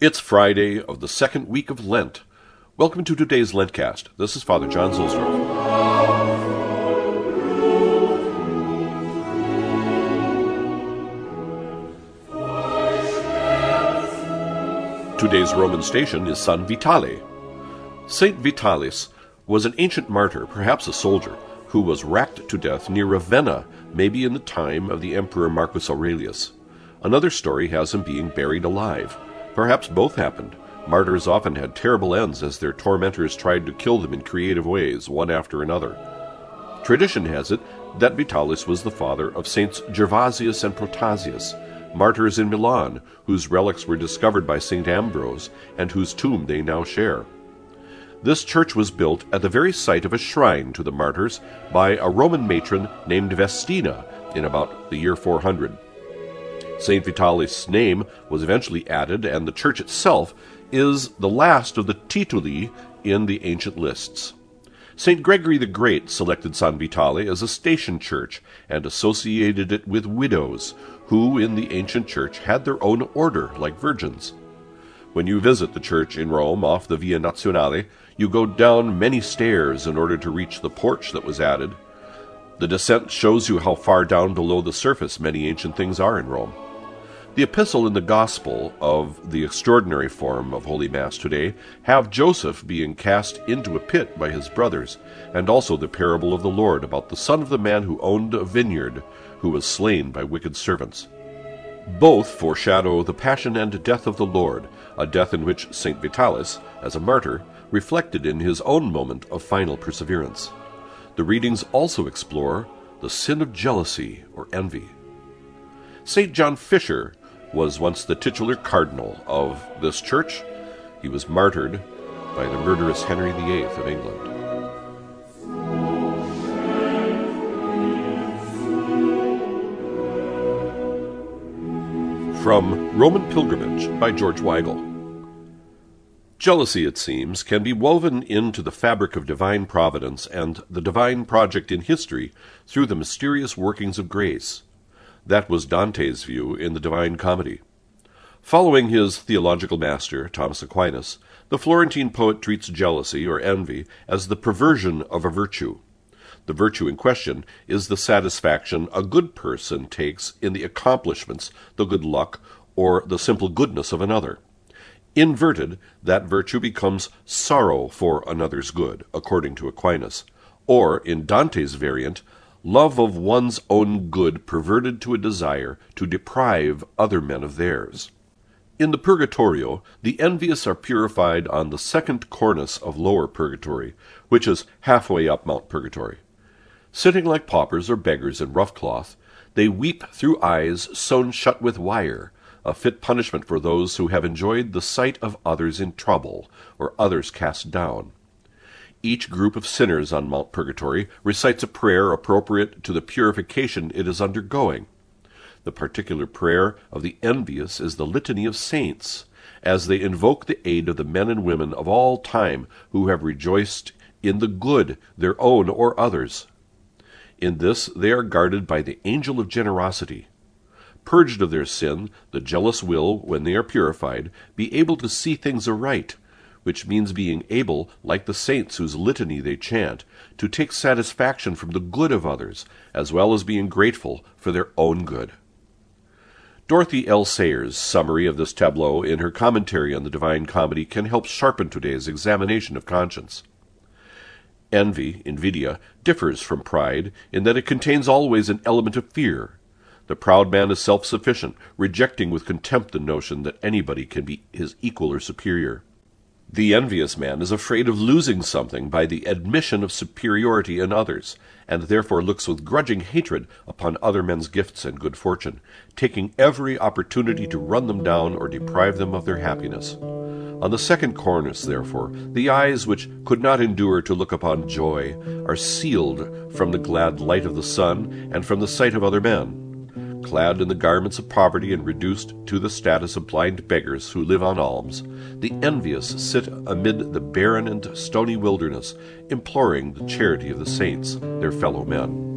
It's Friday of the second week of Lent. Welcome to today's LENTCAzT. This is Father John Zuhlsdorf. Today's Roman station is San Vitale. Saint Vitalis was an ancient martyr, perhaps a soldier, who was racked to death near Ravenna, maybe in the time of the Emperor Marcus Aurelius. Another story has him being buried alive. Perhaps both happened. Martyrs often had terrible ends as their tormentors tried to kill them in creative ways, one after another. Tradition has it that Vitalis was the father of Saints Gervasius and Protasius, martyrs in Milan, whose relics were discovered by St. Ambrose and whose tomb they now share. This church was built at the very site of a shrine to the martyrs by a Roman matron named Vestina in about the year 400. St. Vitalis' name was eventually added, and the church itself is the last of the tituli in the ancient lists. St. Gregory the Great selected San Vitale as a station church and associated it with widows, who in the ancient church had their own order like virgins. When you visit the church in Rome off the Via Nazionale, you go down many stairs in order to reach the porch that was added. The descent shows you how far down below the surface many ancient things are in Rome. The epistle and the gospel of the extraordinary form of Holy Mass today have Joseph being cast into a pit by his brothers, and also the parable of the Lord about the son of the man who owned a vineyard, who was slain by wicked servants. Both foreshadow the passion and death of the Lord, a death in which St. Vitalis, as a martyr, reflected in his own moment of final perseverance. The readings also explore the sin of jealousy or envy. St. John Fisher was once the titular cardinal of this church. He was martyred by the murderous Henry VIII of England. From Roman Pilgrimage by George Weigel. Jealousy, it seems, can be woven into the fabric of divine providence and the divine project in history through the mysterious workings of grace. That was Dante's view in the Divine Comedy. Following his theological master, Thomas Aquinas, the Florentine poet treats jealousy or envy as the perversion of a virtue. The virtue in question is the satisfaction a good person takes in the accomplishments, the good luck, or the simple goodness of another. Inverted, that virtue becomes sorrow for another's good, according to Aquinas, or, in Dante's variant, love of one's own good perverted to a desire to deprive other men of theirs. In the Purgatorio, the envious are purified on the second cornice of lower purgatory, which is halfway up Mount Purgatory. Sitting like paupers or beggars in rough cloth, they weep through eyes sewn shut with wire, a fit punishment for those who have enjoyed the sight of others in trouble, or others cast down. Each group of sinners on Mount Purgatory recites a prayer appropriate to the purification it is undergoing. The particular prayer of the envious is the Litany of Saints, as they invoke the aid of the men and women of all time who have rejoiced in the good, their own or others. In this they are guarded by the angel of generosity. Purged of their sin, the jealous will, when they are purified, be able to see things aright, which means being able, like the saints whose litany they chant, to take satisfaction from the good of others, as well as being grateful for their own good. Dorothy L. Sayers' summary of this tableau in her commentary on the Divine Comedy can help sharpen today's examination of conscience. Envy, invidia, differs from pride in that it contains always an element of fear. The proud man is self sufficient, rejecting with contempt the notion that anybody can be his equal or superior. The envious man is afraid of losing something by the admission of superiority in others, and therefore looks with grudging hatred upon other men's gifts and good fortune, taking every opportunity to run them down or deprive them of their happiness. On the second cornice, therefore, the eyes which could not endure to look upon joy are sealed from the glad light of the sun and from the sight of other men clad in the garments of poverty and reduced to the status of blind beggars who live on alms, the envious sit amid the barren and stony wilderness, imploring the charity of the saints, their fellow men.